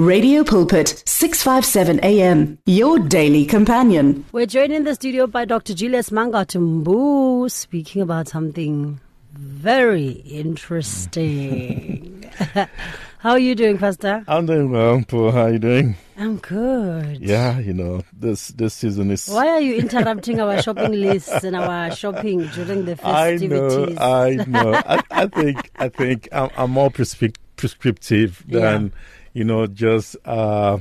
Radio Pulpit, 657 AM, your daily companion. We're joined in the studio by Dr. Julius Mangatumbu, speaking about something very interesting. How are you doing, Pastor? I'm doing well, Mpho. How are you doing? I'm good. Yeah, you know, this this season is. Why are you interrupting our shopping lists and our shopping during the festivities? I know, I know. I, I think I think I'm, I'm more prescriptive prescriptive than yeah. You know just uh,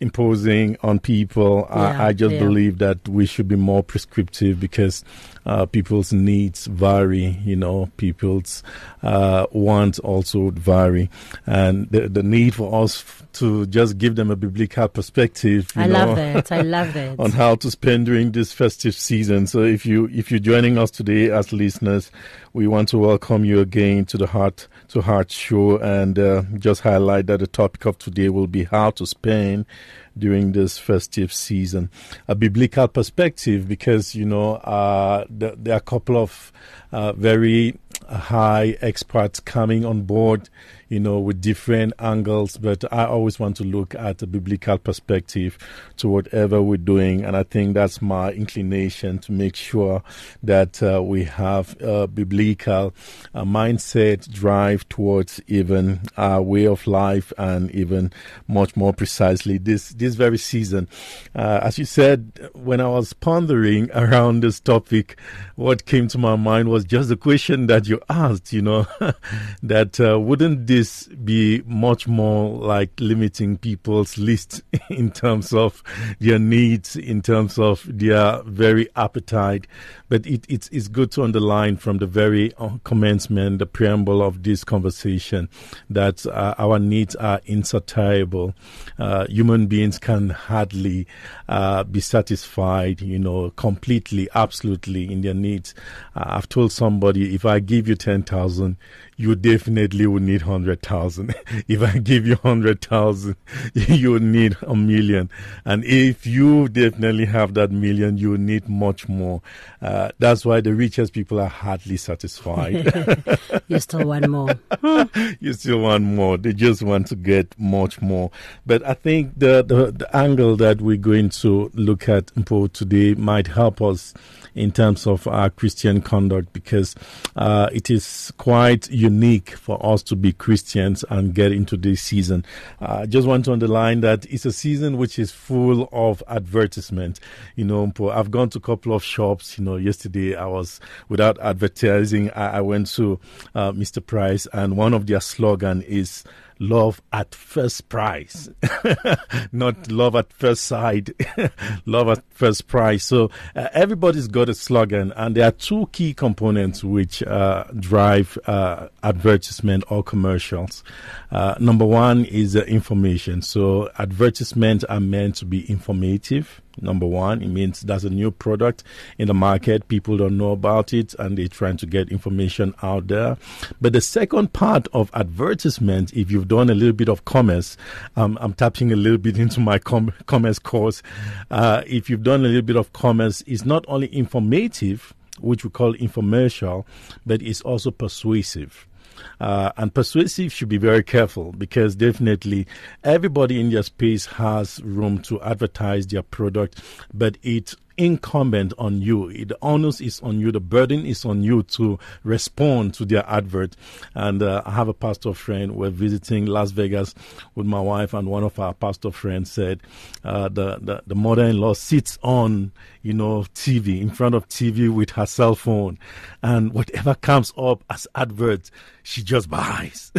imposing on people. Yeah, I, I, just yeah. believe that we should be more prescriptive because uh, people's needs vary. You know, people's uh, wants also vary, and the the need for us to just give them a biblical perspective. I know, love that. I love that on how to spend during this festive season. So if you if you're joining us today as listeners, we want to welcome you again to the Heart to Heart Show and uh, just highlight that the topic of today will be how to spend during this festive season. A biblical perspective, because you know uh, there, there, are a couple of uh, very high experts coming on board you know, with different angles. But I always want to look at a biblical perspective to whatever we're doing. And I think that's my inclination to make sure that uh, we have a biblical uh, mindset, drive towards even our way of life and even much more precisely this, this very season. Uh, as you said, when I was pondering around this topic, what came to my mind was just the question that you asked, you know, that uh, wouldn't this this be much more like limiting people's list in terms of their needs, in terms of their very appetite. But it, it's, it's good to underline from the very uh, commencement, the preamble of this conversation, that uh, our needs are insatiable. Uh, human beings can hardly uh, be satisfied, you know, completely, absolutely in their needs. Uh, I've told somebody, if I give you 10,000, you definitely would need 100,000. if I give you 100,000, you need a million. And if you definitely have that million, you need much more. Uh, that's why the richest people are hardly satisfied. you still want more. you still want more. They just want to get much more. But I think the, the, the angle that we're going to look at today might help us in terms of our Christian conduct because uh, it is quite unique for us to be Christians and get into this season. Uh, I just want to underline that it's a season which is full of advertisement. You know, I've gone to a couple of shops. You know, yesterday I was without advertising. I, I went to uh, Mr. Price, and one of their slogan is love at first price, not love at first sight, love at first price. So uh, everybody's got a slogan, and there are two key components which uh, drive uh, advertisement or commercials. Uh, number one is information. So advertisements are meant to be informative Number one, it means there's a new product in the market. People don't know about it and they're trying to get information out there. But the second part of advertisement, if you've done a little bit of commerce, um, I'm tapping a little bit into my com- commerce course. Uh, if you've done a little bit of commerce, it's not only informative, which we call infomercial, but it's also persuasive. Uh, and persuasive should be very careful because definitely everybody in your space has room to advertise their product, but it incumbent on you. The onus is on you. The burden is on you to respond to their advert. And uh, I have a pastor friend. We're visiting Las Vegas with my wife, and one of our pastor friends said uh, the, the, the mother-in-law sits on, you know, TV in front of TV with her cell phone, and whatever comes up as adverts, she just buys.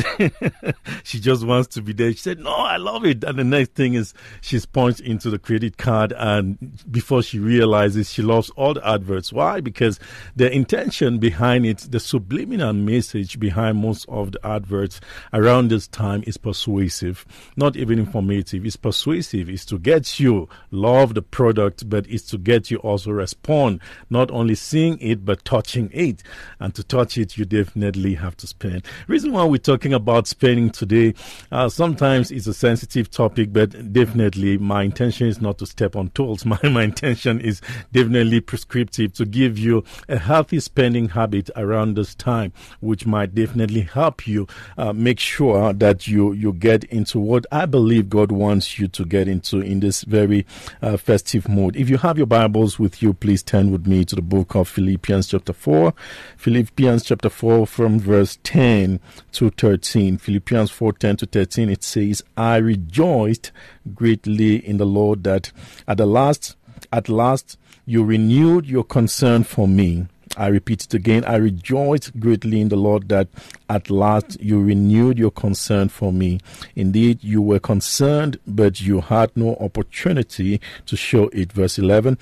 she just wants to be there. She said, "No, I love it." And the next thing is she's punched into the credit card, and before she realizes she loves all the adverts. Why? Because the intention behind it, the subliminal message behind most of the adverts around this time is persuasive, not even informative. It's persuasive. It's to get you love the product, but it's to get you also respond, not only seeing it, but touching it. And to touch it, you definitely have to spend. Reason why we're talking about spending today, uh, sometimes it's a sensitive topic, but definitely my intention is not to step on toes. My, my intention is definitely prescriptive to give you a healthy spending habit around this time, which might definitely help you uh, make sure that you, you get into what I believe God wants you to get into in this very uh, festive mood. If you have your With you, please turn with me to the book of Philippians, chapter 4. Philippians, chapter 4, from verse 10 to 13. Philippians 4 10 to 13, it says, I rejoiced greatly in the Lord that at the last, at last, you renewed your concern for me. I repeat it again. I rejoice greatly in the Lord that at last you renewed your concern for me. Indeed, you were concerned, but you had no opportunity to show it. Verse 11.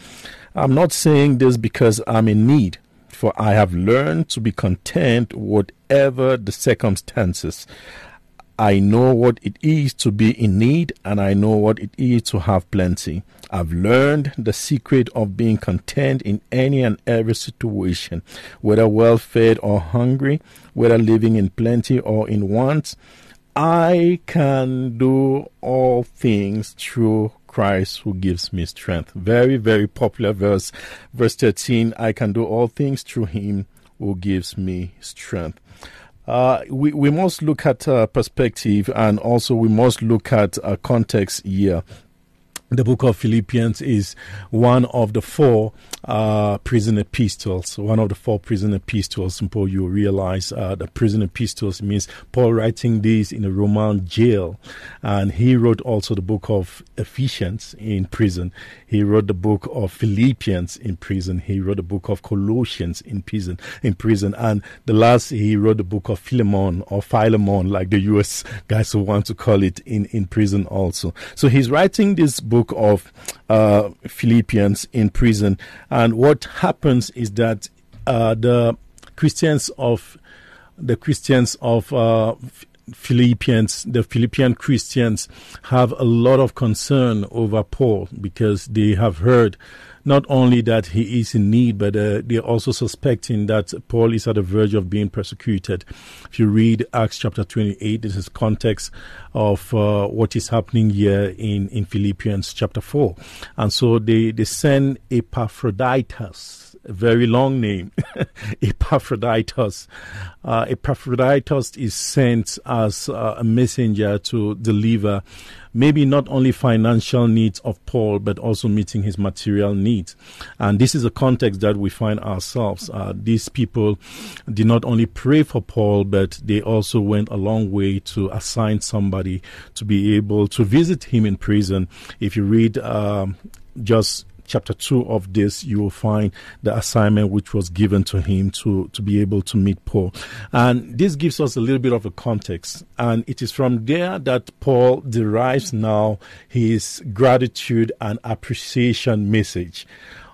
I'm not saying this because I'm in need, for I have learned to be content whatever the circumstances. I know what it is to be in need, and I know what it is to have plenty. I've learned the secret of being content in any and every situation, whether well fed or hungry, whether living in plenty or in want. I can do all things through Christ who gives me strength. Very, very popular verse. Verse 13 I can do all things through him who gives me strength. Uh, we, we must look at uh, perspective and also we must look at uh, context here the book of Philippians is one of the four uh, prison epistles. One of the four prison epistles. Simple, you realize uh, the prison epistles means Paul writing this in a Roman jail, and he wrote also the book of Ephesians in prison. He wrote the book of Philippians in prison. He wrote the book of Colossians in prison. In prison, and the last he wrote the book of Philemon or Philemon, like the U.S. guys who want to call it, in in prison also. So he's writing this book book of uh, Philippians in prison. And what happens is that uh, the Christians of the Christians of uh, Philippians, the Philippian Christians have a lot of concern over Paul because they have heard not only that he is in need, but uh, they're also suspecting that Paul is at the verge of being persecuted. If you read Acts chapter 28, this is context of uh, what is happening here in, in Philippians chapter 4. And so they, they send Epaphroditus a very long name, Epaphroditus. Uh, Epaphroditus is sent as uh, a messenger to deliver maybe not only financial needs of Paul, but also meeting his material needs. And this is a context that we find ourselves. Uh, these people did not only pray for Paul, but they also went a long way to assign somebody to be able to visit him in prison. If you read um, just chapter 2 of this, you will find the assignment which was given to him to, to be able to meet Paul. And this gives us a little bit of a context. And it is from there that Paul derives now his gratitude and appreciation message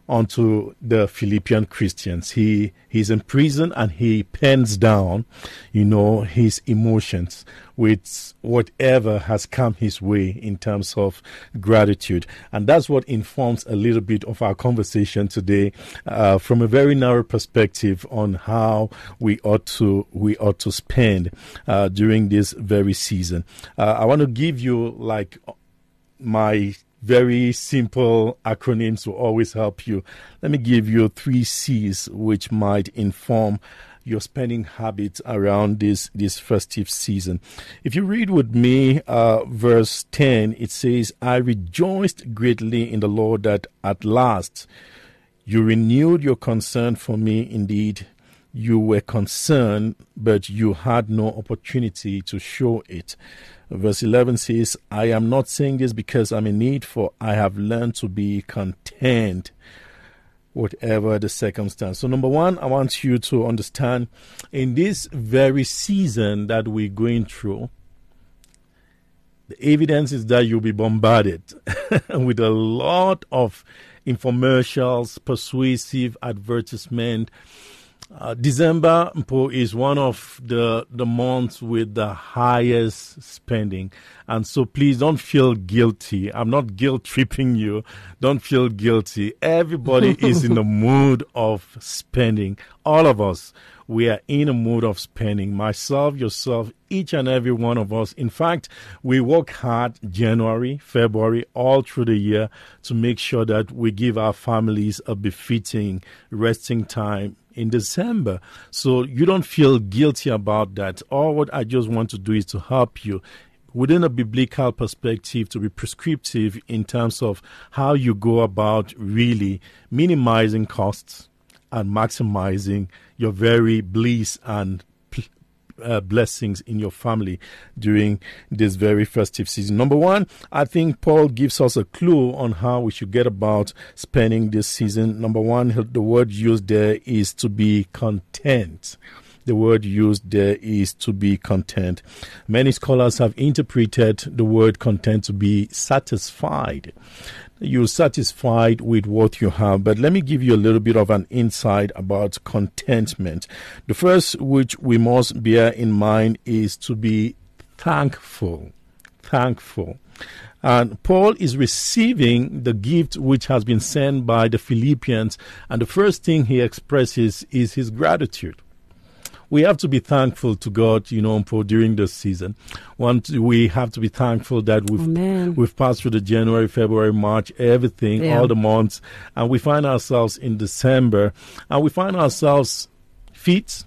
onto the Philippian Christians. He he's in prison and he pens down, you know, his emotions with whatever has come his way in terms of gratitude. And that's what informs a little bit of our conversation today uh, from a very narrow perspective on how we ought to we ought to spend uh, during this very season. Uh, I want to give you like my very simple acronyms will always help you. Let me give you three C's which might inform your spending habits around this this festive season. If you read with me uh, verse 10, it says, I rejoiced greatly in the Lord that at last you renewed your concern for me. Indeed, you were concerned, but you had no opportunity to show it. Verse 11 says, I am not saying this because I'm in need, for I have learned to be content, whatever the circumstance. So, number one, I want you to understand in this very season that we're going through, the evidence is that you'll be bombarded with a lot of infomercials, persuasive advertisement, Uh, December is one of the the months with the highest spending, and so please don't feel guilty. I'm not guilt tripping you. Don't feel guilty. Everybody is in the mood of spending. All of us, we are in a mood of spending. Myself, yourself, each and every one of us. In fact, we work hard January, February, all through the year to make sure that we give our families a befitting resting time in December. So you don't feel guilty about that. All what I just want to do is to help you within a biblical perspective to be prescriptive in terms of how you go about really minimizing costs and maximizing your very bliss and uh, blessings in your family during this very festive season. Number one, I think Paul gives us a clue on how we should get about spending this season. Number one, the word used there is to be content the word used there is to be content. Many scholars have interpreted the word content to be satisfied you're satisfied with what you have. But let me give you a little bit of an insight about contentment. The first, which we must bear in mind, is to be thankful. Thankful. And Paul is receiving the gift which has been sent by the Philippians, and the first thing he expresses is his gratitude we have to be thankful to God, you know, for during this season. One, we have to be thankful that we've Amen. we've passed through the January, February, March, everything, Yeah. all the months, and we find ourselves in December, and we find ourselves fit.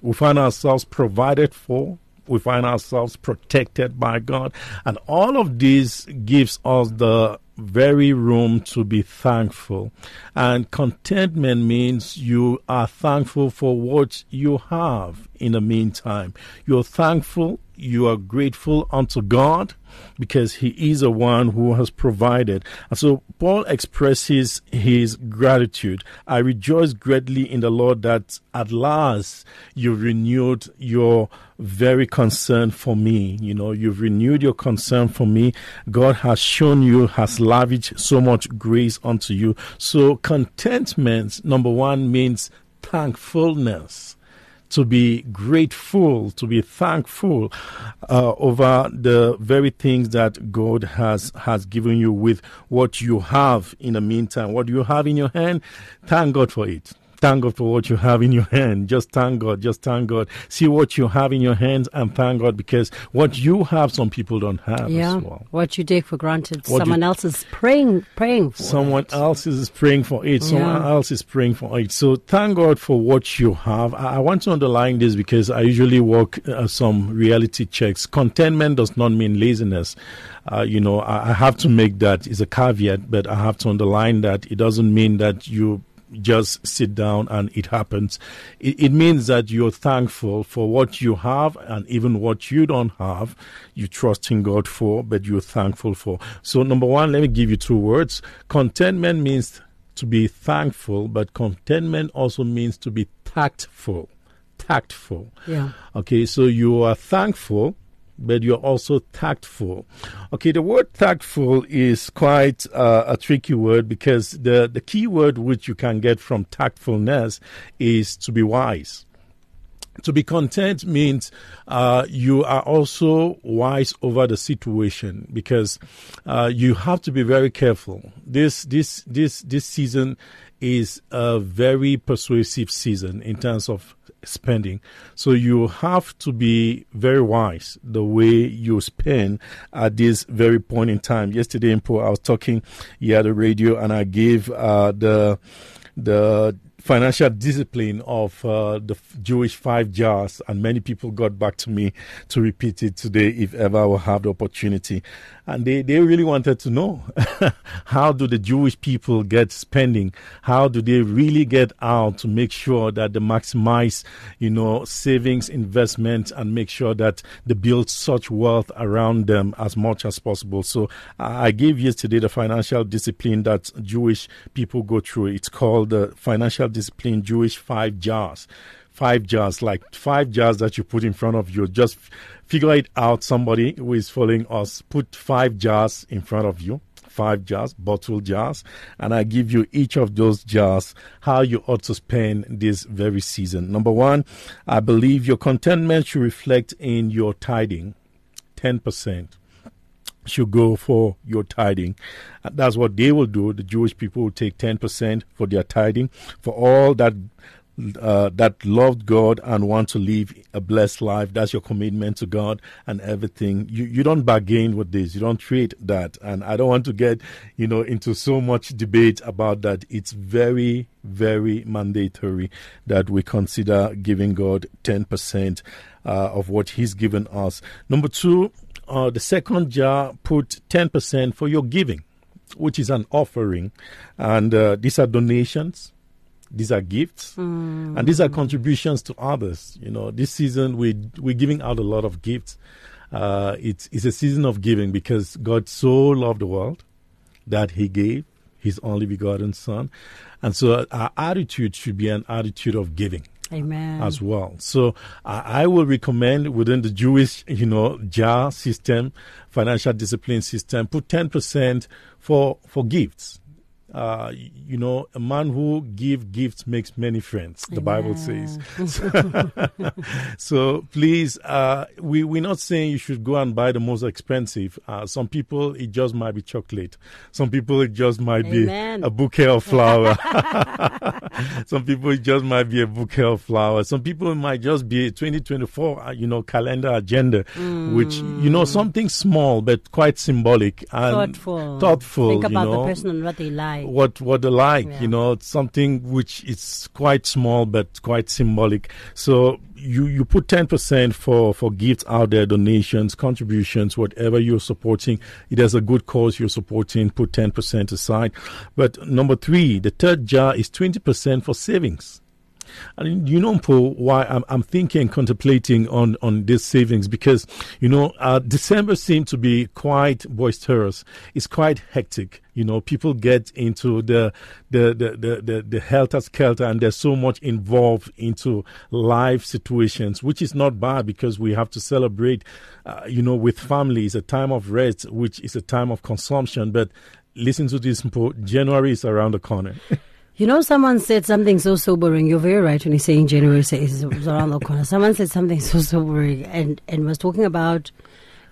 We find ourselves provided for. We find ourselves protected by God, and all of this gives us the very room to be thankful. And contentment means you are thankful for what you have in the meantime. You're thankful, you are grateful unto God because He is the one who has provided. And so Paul expresses his gratitude. I rejoice greatly in the Lord that at last you've renewed your very concern for me. You know, you've renewed your concern for me. God has shown you, has lavished so much grace unto you. So contentment, number one, means thankfulness to be grateful, to be thankful uh, over the very things that God has has given you with what you have in the meantime. What you have in your hand, thank God for it. Thank God for what you have in your hand. Just thank God. Just thank God. See what you have in your hands and thank God because what you have, some people don't have Yeah. as well. What you take for granted, What someone you- else is praying, praying for. Someone it. else is praying for it. Someone Yeah. else is praying for it. So thank God for what you have. I, I want to underline this because I usually work uh, some reality checks. Contentment does not mean laziness. Uh, you know, I, I have to make that is a caveat, but I have to underline that it doesn't mean that you just sit down and it happens. It, it means that you're thankful for what you have and even what you don't have. You trust in God for, but you're thankful for. So, number one, let me give you two words. Contentment means to be thankful, but contentment also means to be tactful. Tactful. Yeah. Okay, so you are thankful, but you're also tactful. Okay, the word tactful is quite uh, a tricky word because the, the key word which you can get from tactfulness is to be wise. To be content means uh, you are also wise over the situation because uh, you have to be very careful. This this this this season is a very persuasive season in terms of spending. So you have to be very wise the way you spend at this very point in time. Yesterday in Po, I was talking here at the radio and I gave uh, the the financial discipline of uh, the Jewish five jars, and many people got back to me to repeat it today if ever I will have the opportunity. And they, they really wanted to know how do the Jewish people get spending? How do they really get out to make sure that they maximize, you know, savings, investment, and make sure that they build such wealth around them as much as possible. So I gave yesterday the financial discipline that Jewish people go through. It's called the financial discipline Jewish five jars. Five jars, like five jars that you put in front of you. Just figure it out. Somebody who is following us, put five jars in front of you. five jars, bottle jars, and I give you each of those jars how you ought to spend this very season. Number one, I believe your contentment should reflect in your tithing, 10% should go for your tithing. That's what they will do. The Jewish people will take 10% for their tithing for all that uh, that loved God and want to live a blessed life. That's your commitment to God and everything. You you don't bargain with this. You don't trade that. And I don't want to get you know into so much debate about that. It's very very mandatory that we consider giving God ten percent uh, of what He's given us. Number two, uh, the second jar put ten percent for your giving, which is an offering, and uh, these are donations these are gifts, mm. and these are contributions to others. You know, this season we we're giving out a lot of gifts. Uh, it's it's a season of giving because God so loved the world that He gave His only begotten Son, and so our attitude should be an attitude of giving. Amen. As well. So I will recommend within the Jewish, you know, JAR system, financial discipline system, put 10% for, for gifts uh, you know, a man who give gifts makes many friends. The Bible says. so please, uh, we we're not saying you should go and buy the most expensive. Uh, some people it just might be chocolate. Some people it just might Amen. be a bouquet of flowers. some people it just might be a bouquet of flowers. Some people it might just be a 2024, uh, you know, calendar agenda, mm. which you know something small but quite symbolic and thoughtful. Thoughtful. Think about know, the person and what they like what what they like. Yeah. You know, something which is quite small but quite symbolic. So you you put ten percent for for gifts out there, donations, contributions, whatever you're supporting. It has a good cause you're supporting. Put ten percent aside. But number three, the third jar is twenty percent for savings. And you know, Mpho, why I'm, I'm thinking, contemplating on, on these savings because, you know, uh, December seemed to be quite boisterous. It's quite hectic. You know, people get into the, the, the, the, the, the helter skelter and there's so much involved into life situations, which is not bad because we have to celebrate, uh, you know, with families, a time of rest, which is a time of consumption. But listen to this, January is around the corner. You know, someone said something so sobering. You're very right when you're saying January is around the corner. Someone said something so sobering and, and was talking about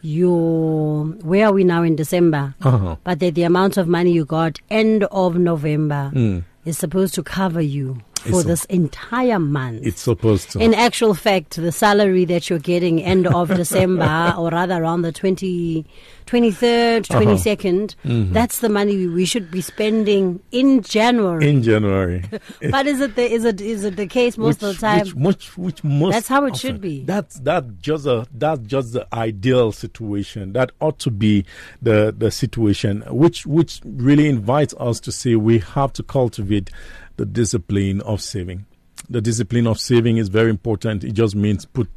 your where are we now in December? Uh-huh. But that the amount of money you got end of November mm. is supposed to cover you for it's this entire month. It's supposed to. In actual fact, the salary that you're getting end of December, or rather around the 20, 23rd, 22nd, uh-huh. mm-hmm. that's the money we should be spending in January. In January. but is it the, is it is it the case most which, of the time? Which, which, which most that's how it often. should be. That's that just a that's just the ideal situation. That ought to be the the situation, which which really invites us to say we have to cultivate the discipline of saving. The discipline of saving is very important. It just means put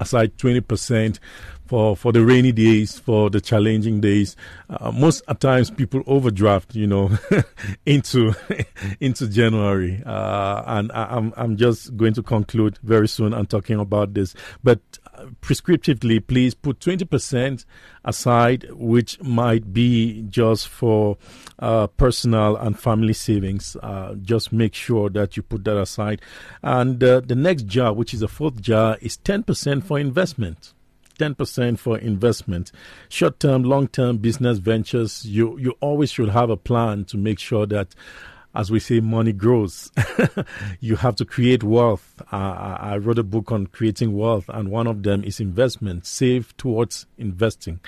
aside 20% for, for the rainy days, for the challenging days. Uh, most at times people overdraft, you know, into into January. Uh, and I, am I'm, I'm just going to conclude very soon and talking about this. But prescriptively, please put 20% aside, which might be just for uh, personal and family savings. Uh, just make sure that you put that aside. And uh, the next jar, which is the fourth jar, is 10% for investment. 10% for investment. Short term, long term business ventures, you, you always should have a plan to make sure that as we say, money grows. you have to create wealth. Uh, I wrote a book on creating wealth, and one of them is investment. Save towards investing.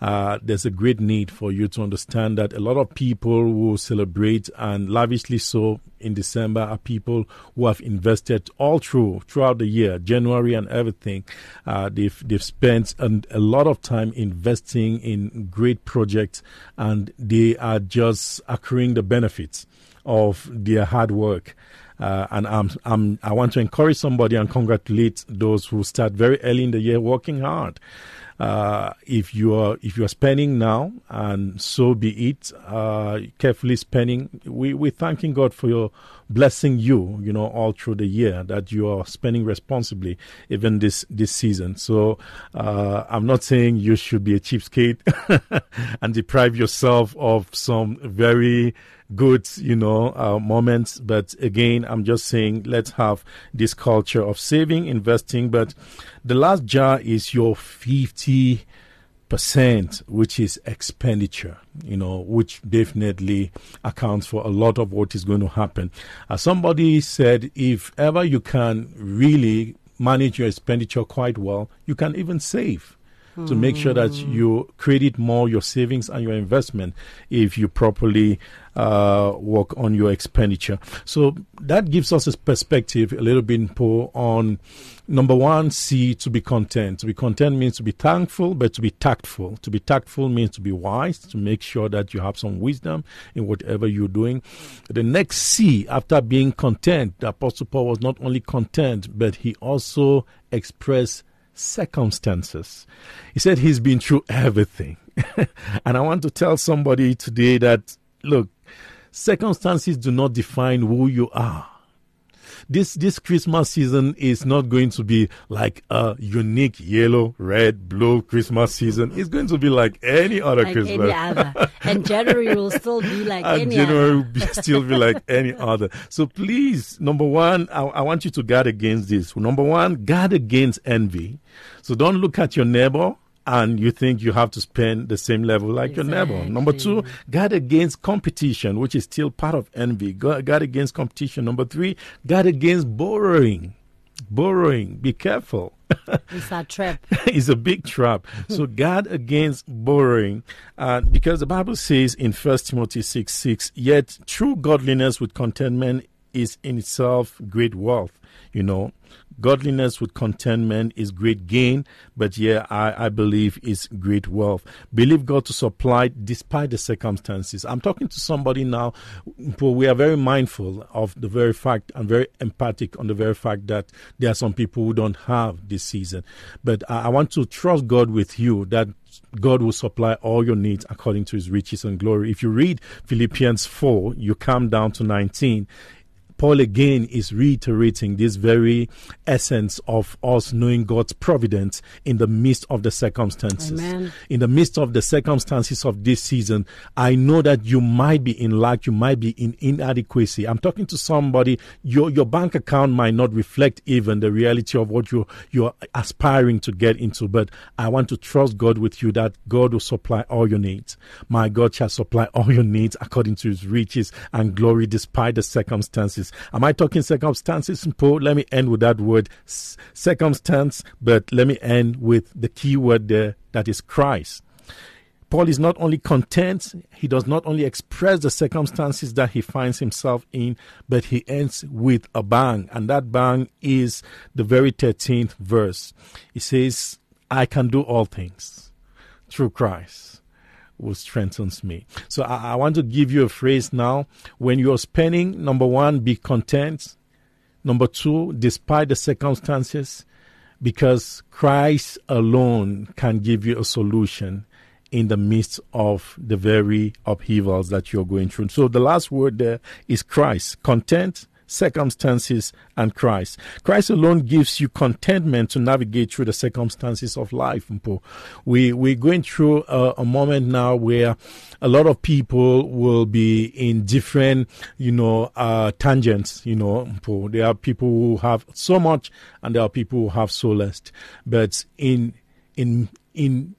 Uh, there's a great need for you to understand that a lot of people who celebrate and lavishly so in December are people who have invested all through throughout the year, January and everything. Uh, they've they've spent an, a lot of time investing in great projects, and they are just accruing the benefits of their hard work. Uh, and I'm, I'm, I want to encourage somebody and congratulate those who start very early in the year working hard. uh, if you are if you are spending now, and so be it, uh, carefully spending, we we thanking God for your blessing you, you know, all through the year that you are spending responsibly, even this this season. So uh, I'm not saying you should be a cheapskate and deprive yourself of some very good, you know, uh, moments. But again, I'm just saying let's have this culture of saving, investing. But the last jar is your 50 percent, which is expenditure, you know, which definitely accounts for a lot of what is going to happen. As somebody said, if ever you can really manage your expenditure quite well, you can even save to make sure that you credit more your savings and your investment if you properly uh, work on your expenditure. So that gives us a perspective a little bit more on number one, C, to be content. To be content means to be thankful, but to be tactful. To be tactful means to be wise, to make sure that you have some wisdom in whatever you're doing. The next C, after being content, the Apostle Paul was not only content, but he also expressed circumstances. He said he's been through everything. and I want to tell somebody today that, look, circumstances do not define who you are this this Christmas season is not going to be like a unique yellow, red, blue Christmas season. It's going to be like any other like Christmas. Any other. And January will still be like and any January other. will be, still be like any other. So please, number one, I, I want you to guard against this. Number one, guard against envy. So don't look at your neighbor and you think you have to spend the same level like your neighbor. Number two, guard against competition, which is still part of envy. Guard guard against competition. Number three, guard against borrowing. Borrowing, be careful. It's a trap. it's a big trap. So guard against borrowing, uh, because the Bible says in First Timothy six six, yet true godliness with contentment is in itself great wealth. You know, godliness with contentment is great gain, but yeah, I, I believe is great wealth. Believe God to supply despite the circumstances. I'm talking to somebody now, but we are very mindful of the very fact and very empathic on the very fact that there are some people who don't have this season. But I, I want to trust God with you that God will supply all your needs according to his riches and glory. If you read Philippians 4, you come down to 19. Paul again is reiterating this very essence of us knowing God's providence in the midst of the circumstances. Amen. In the midst of the circumstances of this season, I know that you might be in lack, you might be in inadequacy. I'm talking to somebody, your, your bank account might not reflect even the reality of what you, you're aspiring to get into, but I want to trust God with you that God will supply all your needs. My God shall supply all your needs according to his riches and glory despite the circumstances. Am I talking circumstances? Paul, let me end with that word circumstance, but let me end with the key word there that is Christ. Paul is not only content, he does not only express the circumstances that he finds himself in, but he ends with a bang. And that bang is the very 13th verse. He says, I can do all things through Christ who strengthens me. So I, I want to give you a phrase now. When you're spending, number one, be content. Number two, despite the circumstances, because Christ alone can give you a solution in the midst of the very upheavals that you're going through. So the last word there is Christ. Content, circumstances, and Christ. Christ alone gives you contentment to navigate through the circumstances of life. We, we're going through a, a moment now where a lot of people will be in different, you know, uh, tangents, you know. There are people who have so much and there are people who have so less. But in, in, in,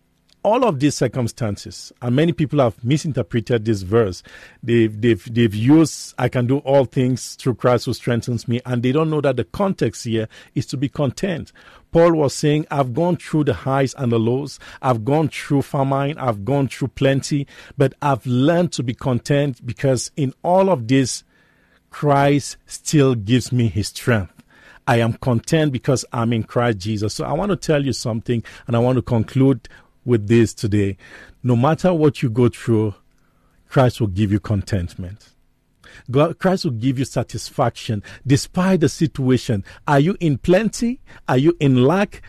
all of these circumstances, and many people have misinterpreted this verse. They've, they've, they've used, I can do all things through Christ who strengthens me, and they don't know that the context here is to be content. Paul was saying, I've gone through the highs and the lows. I've gone through famine. I've gone through plenty, but I've learned to be content because in all of this, Christ still gives me his strength. I am content because I'm in Christ Jesus. So I want to tell you something and I want to conclude with this today. No matter what you go through, Christ will give you contentment. God, Christ will give you satisfaction despite the situation. Are you in plenty? Are you in lack?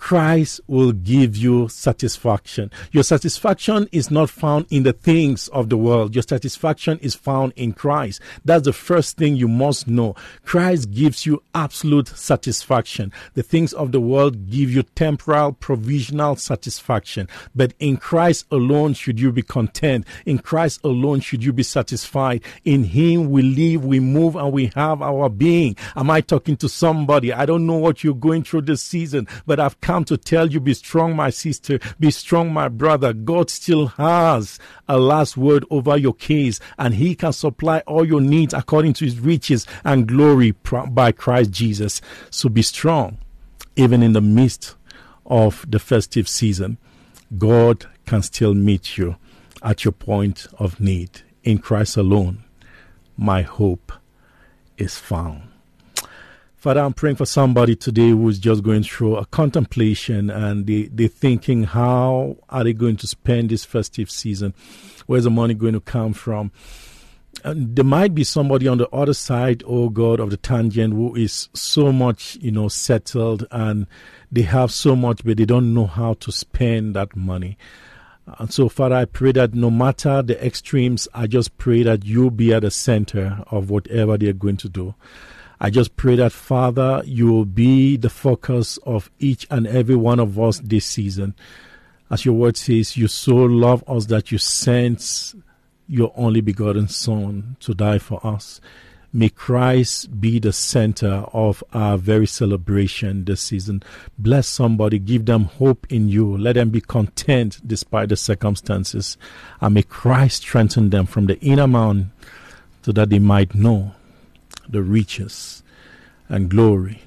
Christ will give you satisfaction. Your satisfaction is not found in the things of the world. Your satisfaction is found in Christ. That's the first thing you must know. Christ gives you absolute satisfaction. The things of the world give you temporal, provisional satisfaction. But in Christ alone should you be content. In Christ alone should you be satisfied. In Him we live, we move, and we have our being. Am I talking to somebody? I don't know what you're going through this season, but I've come to tell you be strong, my sister. Be strong, my brother. God still has a last word over your case, and He can supply all your needs according to His riches and glory by Christ Jesus. So be strong, even in the midst of the festive season. God can still meet you at your point of need. In Christ alone, my hope is found. Father, I'm praying for somebody today who's just going through a contemplation and they, they're thinking, how are they going to spend this festive season? Where's the money going to come from? And there might be somebody on the other side, oh God, of the tangent who is so much, you know, settled and they have so much, but they don't know how to spend that money. And so, Father, I pray that no matter the extremes, I just pray that you be at the center of whatever they're going to do. I just pray that, Father, you will be the focus of each and every one of us this season. As your word says, you so love us that you sent your only begotten Son to die for us. May Christ be the center of our very celebration this season. Bless somebody, give them hope in you. Let them be content despite the circumstances. And may Christ strengthen them from the inner man so that they might know the riches and glory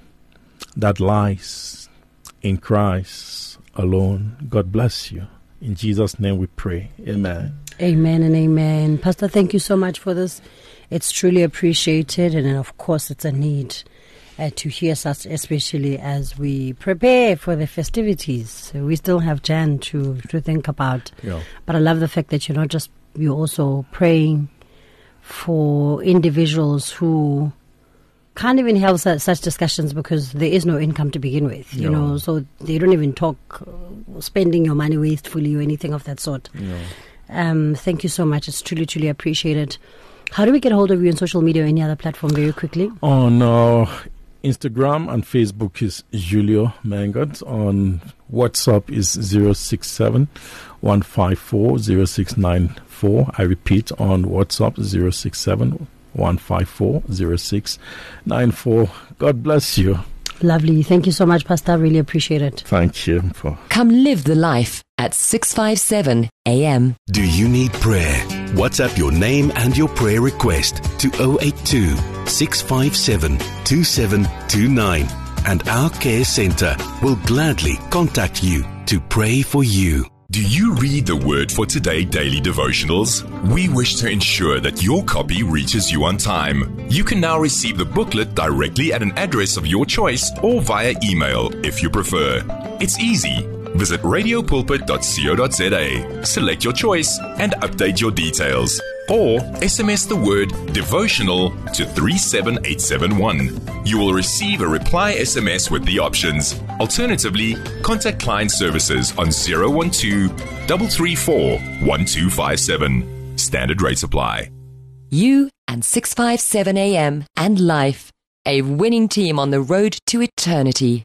that lies in Christ alone. God bless you. In Jesus' name we pray. Amen. Amen and amen. Pastor, thank you so much for this. It's truly appreciated, and of course, it's a need uh, to hear such, especially as we prepare for the festivities. So we still have Jan to, to think about. Yeah. But I love the fact that you're not just, you're also praying for individuals who can't even have such, such discussions because there is no income to begin with, you know, so they don't even talk uh, spending your money wastefully or anything of that sort. Um, thank you so much. It's truly, truly appreciated. How do we get hold of you on social media or any other platform very quickly? On uh, Instagram and Facebook is Julio Mangot. On WhatsApp is 067 154 0694. I repeat, on WhatsApp 067 154 0694. God bless you. Lovely. Thank you so much, Pastor. Really appreciate it. Thank you for. Come live the life at 657 AM. Do you need prayer? WhatsApp your name and your prayer request to 082 657 2729 and our care center will gladly contact you to pray for you. Do you read the Word for Today daily devotionals? We wish to ensure that your copy reaches you on time. You can now receive the booklet directly at an address of your choice or via email if you prefer. It's easy. Visit radiopulpit.co.za, select your choice, and update your details. Or SMS the word devotional to 37871. You will receive a reply SMS with the options. Alternatively, contact client services on 012 334 1257. Standard rates apply. You and 657 AM and life. A winning team on the road to eternity.